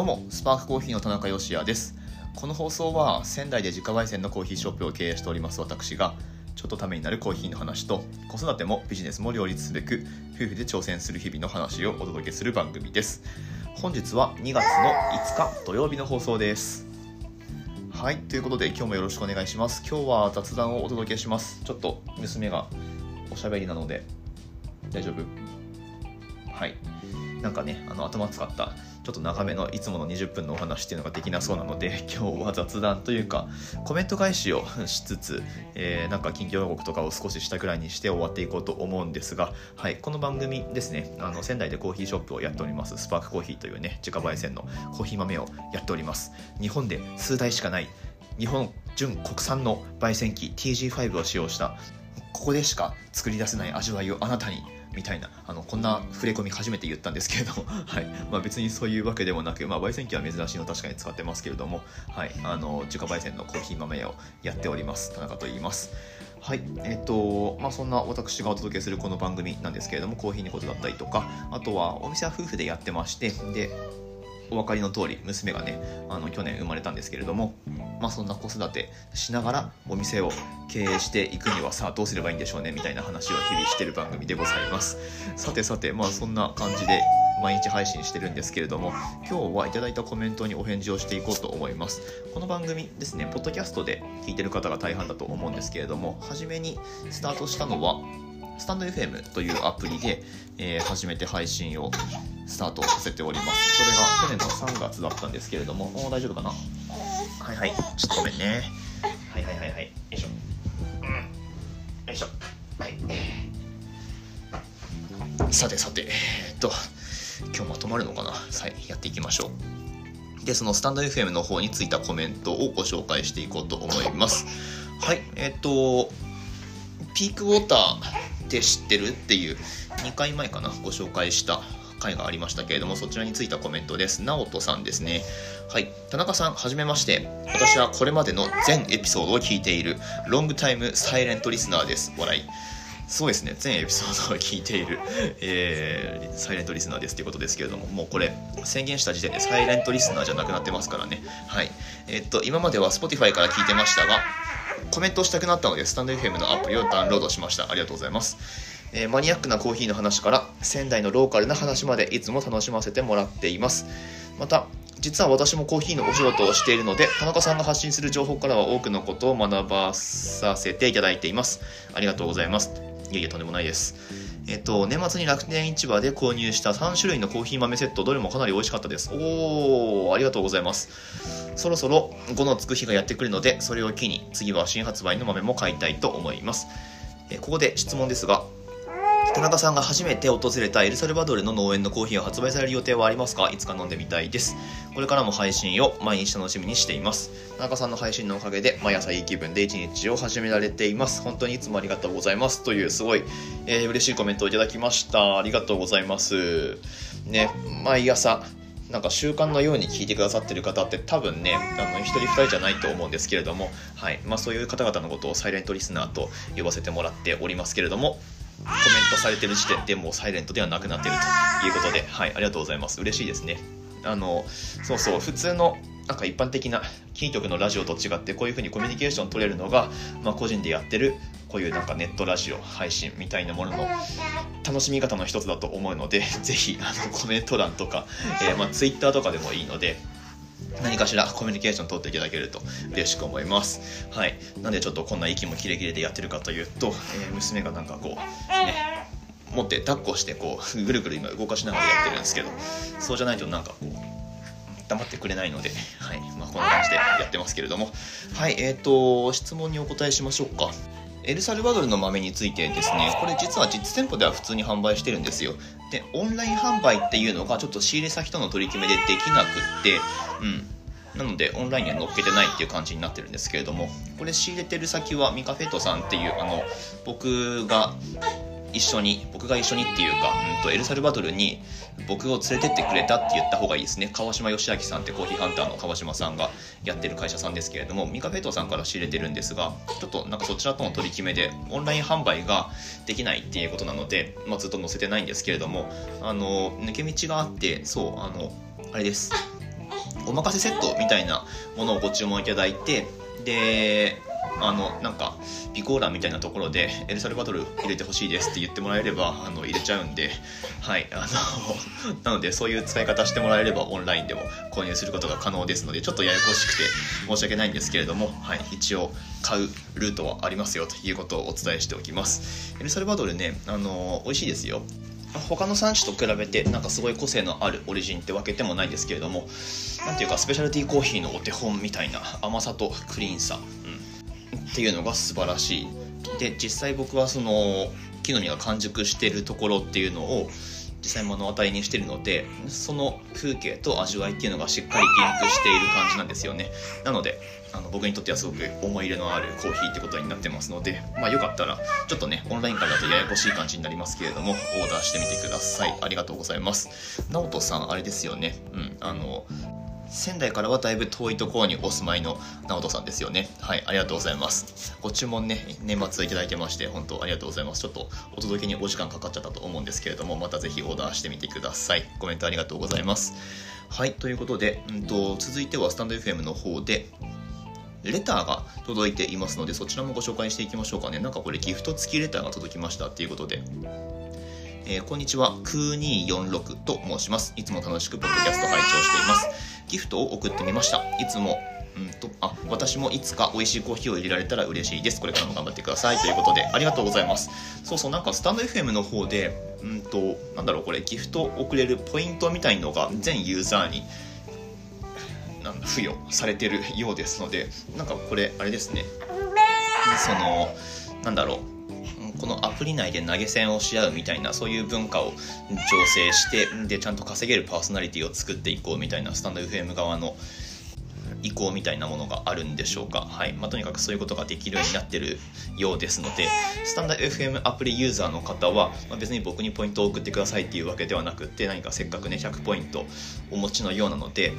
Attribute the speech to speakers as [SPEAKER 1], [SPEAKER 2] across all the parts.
[SPEAKER 1] どうもスパークコーヒーの田中芳也です。この放送は仙台で自家焙煎のコーヒーショップを経営しております私がちょっとためになるコーヒーの話と子育てもビジネスも両立すべく夫婦で挑戦する日々の話をお届けする番組です。本日は2月の5日土曜日の放送です。はいということで今日もよろしくお願いします。今日は雑談をお届けします。ちょっと娘がおしゃべりなので大丈夫？はい。なんかねあの頭使ったちょっと長めのいつもの20分のお話っていうのができなそうなので 今日は雑談というかコメント返しをしつつ、えー、なんか近況報告とかを少ししたくらいにして終わっていこうと思うんですが、はい、この番組ですねあの仙台でコーヒーショップをやっておりますスパークコーヒーというね自家焙煎のコーヒー豆をやっております。日本で数台しかない日本純国産の焙煎機 TG5 を使用したここでしか作り出せない味わいをあなたにみたいなあのこんな触れ込み初めて言ったんですけれども、はい。まあ、別にそういうわけでもなく、まあ、焙煎機は珍しいの確かに使ってますけれども、はい、あの自家焙煎のコーヒー豆をやっております。田中と言います。はい。えっ、とまあ、そんな私がお届けするこの番組なんですけれどもコーヒーのことだったりとかあとはお店は夫婦でやってましてでお分かりの通り娘がねあの去年生まれたんですけれども、まあ、そんな子育てしながらお店を経営していくにはさあどうすればいいんでしょうねみたいな話を日々してる番組でございます。さてさてまあそんな感じで毎日配信してるんですけれども今日はいただいたコメントにお返事をしていこうと思います。この番組ですねポッドキャストで聞いてる方が大半だと思うんですけれども初めにスタートしたのはスタンド FM というアプリで、えー、初めて配信をスタートさせております。それが去年の3月だったんですけれども、もう大丈夫かな？はいはい、ちょっとごめんね。はいはいはいはい、よいしょ。うん、よいしょ。はい。さてさて、え、っと、今日まとまるのかな？はい、やっていきましょう。で、そのスタンド FM の方についたコメントをご紹介していこうと思います。はい、え、っと、ピークウォーターって知ってるっていう2回前かなご紹介した回がありましたけれどもそちらについたコメントです。直人さんですね。はい。田中さんはじめまして。私はこれまでの全エピソードを聞いている。ロングタイムサイレントリスナーです。笑い。そうですね全エピソードを聞いている、えー、サイレントリスナーですということですけれどももうこれ宣言した時点でサイレントリスナーじゃなくなってますからねはいえー、っと今までは Spotify から聞いてましたがコメントしたくなったので、スタンド FM のアプリをダウンロードしました。ありがとうございます。えー、マニアックなコーヒーの話から仙台のローカルな話までいつも楽しませてもらっています。また、実は私もコーヒーのお仕事をしているので、田中さんが発信する情報からは多くのことを学ばさせていただいています。ありがとうございます。いやいや、とんでもないです。えっと、年末に楽天市場で購入した3種類のコーヒー豆セット、どれもかなり美味しかったです。おー、ありがとうございます。そろそろ5のつく日がやってくるので、それを機に次は新発売の豆も買いたいと思います。えここで質問ですが、田中さんが初めて訪れたエルサルバドルの農園のコーヒーが発売される予定はありますか？いつか飲んでみたいです。これからも配信を毎日楽しみにしています。田中さんの配信のおかげで毎朝いい気分で一日を始められています。本当にいつもありがとうございます。というすごい、えー、嬉しいコメントをいただきました。ありがとうございます。ね、毎朝なんか習慣のように聞いてくださってる方って多分ねあの1人2人じゃないと思うんですけれども、はいまあ、そういう方々のことをサイレントリスナーと呼ばせてもらっておりますけれどもコメントされてる時点でもうサイレントではなくなってるということで、はい、ありがとうございます。嬉しいですね。あの、そうそう、普通のなんか一般的なキー局のラジオと違ってこういうふうにコミュニケーション取れるのが、まあ、個人でやってるこういうなんかネットラジオ配信みたいなものの楽しみ方の一つだと思うのでぜひあのコメント欄とか、えー、まあ、Twitter とかでもいいので何かしらコミュニケーション取っていただけると嬉しく思います。はい。なんでちょっとこんな息もキレキレでやってるかというと、えー、娘がなんかこう、ね、持って抱っこしてこう、ぐるぐる今動かしながらやってるんですけど、そうじゃないとなんかこう、黙ってくれないので、はい。まあ、こんな感じでやってますけれども。はい。えっ、ー、と、質問にお答えしましょうか。エルサルバドルの豆についてですね、これ実は実店舗では普通に販売してるんですよ。で、オンライン販売っていうのがちょっと仕入れ先との取り決めでできなくって、うん。なのでオンラインには載っけてないっていう感じになってるんですけれどもこれ仕入れてる先はミカフェトさんっていうあの僕が一緒に僕が一緒にっていうか、うんと、エルサルバドルに僕を連れてってくれたって言った方がいいですね。川島義明さんってコーヒーハンターの川島さんがやってる会社さんですけれどもミカフェトさんから仕入れてるんですがちょっとなんかそちらとの取り決めでオンライン販売ができないっていうことなので、まあ、ずっと載せてないんですけれどもあの抜け道があってそうあのあれです。おまかせセットみたいなものをご注文いただいてであのなんか備考欄みたいなところでエルサルバドル入れてほしいですって言ってもらえればあの入れちゃうんではいあの なのでそういう使い方してもらえればオンラインでも購入することが可能ですのでちょっとややこしくて申し訳ないんですけれども、はい、一応買うルートはありますよということをお伝えしておきます。エルサルバドルねあの美味しいですよ。他の産地と比べてなんかすごい個性のあるオリジンってわけでもないですけれども何ていうかスペシャルティーコーヒーのお手本みたいな甘さとクリーンさ、っていうのが素晴らしい。で実際僕はその木の実が完熟してるところっていうのを実際目の当たりにしてるのでその風景と味わいっていうのがしっかりリンクしている感じなんですよね。なのであの僕にとってはすごく思い入れのあるコーヒーってことになってますのでまあよかったらちょっとねオンラインからだとややこしい感じになりますけれどもオーダーしてみてください。ありがとうございます。直人さんあれですよね。うんあの仙台からはだいぶ遠いところにお住まいの直人さんですよね。はい、ありがとうございます。ご注文ね、年末いただいてまして、本当ありがとうございます。ちょっとお届けにお時間かかっちゃったと思うんですけれども、またぜひオーダーしてみてください。コメントありがとうございます。はい、ということで、うんと、続いてはスタンド FM の方で、レターが届いていますので、そちらもご紹介していきましょうかね。なんかこれギフト付きレターが届きましたっていうことで。えー、こんにちは、クー246と申します。いつも楽しくポッドキャスト拝聴しています。ギフトを送ってみました。いつも。うんとあ私もいつか美味しいコーヒーを入れられたら嬉しいです。これからも頑張ってください。ということでありがとうございます。そうそうなんかスタンド FM の方でうんとなんだろうこれギフトを送れるポイントみたいのが全ユーザーになん付与されてるようですのでなんかこれあれですね。そのなんだろう。このアプリ内で投げ銭をし合うみたいなそういう文化を調整してでちゃんと稼げるパーソナリティを作っていこうみたいなスタンド FM 側の意向みたいなものがあるんでしょうか、はいまあ、とにかくそういうことができるようになってるようですのでスタンダード FM アプリユーザーの方は、まあ、別に僕にポイントを送ってくださいっていうわけではなくって何かせっかくね100ポイントお持ちのようなので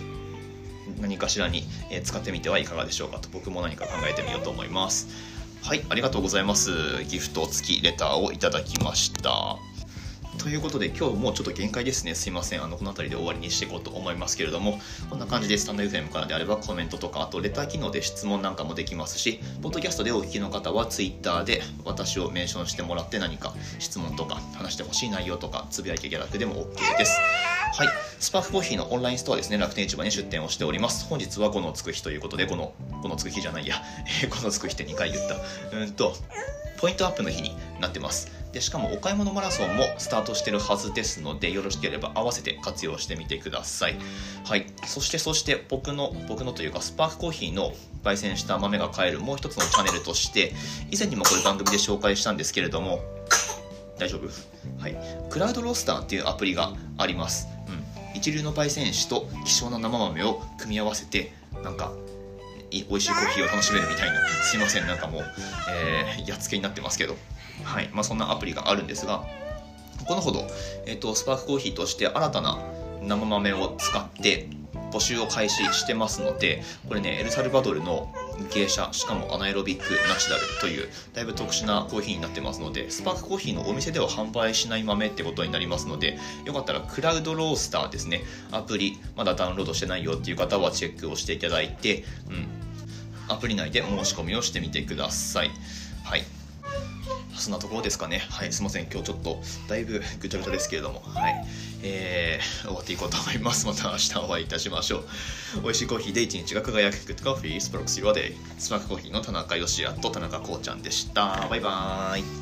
[SPEAKER 1] 何かしらに使ってみてはいかがでしょうかと僕も何か考えてみようと思います。はい、ありがとうございます。ギフト付きレターをいただきました。ということで今日もうちょっと限界ですね。すいません。あの、この辺りで終わりにしていこうと思いますけれども、こんな感じでスタンド FM からであればコメントとか、あとレター機能で質問なんかもできますし、ポッドキャストでお聞きの方は Twitter で私をメンションしてもらって何か質問とか話してほしい内容とかつぶやいていただくでも OK です。はい。スパークコーヒーのオンラインストアですね、楽天市場に出店をしております。本日は5のつく日ということで、この、5のつく日じゃないや、5のつく日って2回言った。うんと、ポイントアップの日になってます。でしかもお買い物マラソンもスタートしてるはずですのでよろしければ合わせて活用してみてください。はい。そしてそして僕の僕のというかスパークコーヒーの焙煎した豆が買えるもう一つのチャンネルとして以前にもこれ番組で紹介したんですけれども大丈夫？はい。クラウドロースターっていうアプリがあります、うん、一流の焙煎士と希少な生豆を組み合わせてなんか美味しいコーヒーを楽しめるみたいなすいませんなんかもう、えー、やっつけになってますけど。はい。まあ、そんなアプリがあるんですがこのほど、えーと、スパークコーヒーとして新たな生豆を使って募集を開始してますのでこれねエルサルバドルの芸者しかもアナエロビックナチュラルというだいぶ特殊なコーヒーになってますのでスパークコーヒーのお店では販売しない豆ってことになりますのでよかったらクラウドロースターですね。アプリまだダウンロードしてないよっていう方はチェックをしていただいて、うん、アプリ内で申し込みをしてみてくださいはいそんなところですかね。はい、すいません。今日ちょっと、だいぶぐちゃぐちゃですけれども、はい。えー、終わっていこうと思います。また明日お会いいたしましょう。美味しいコーヒーで一日が輝くグッドコーヒースプロックス Your Day。スマークコーヒーの田中義也と田中こうちゃんでした。バイバーイ。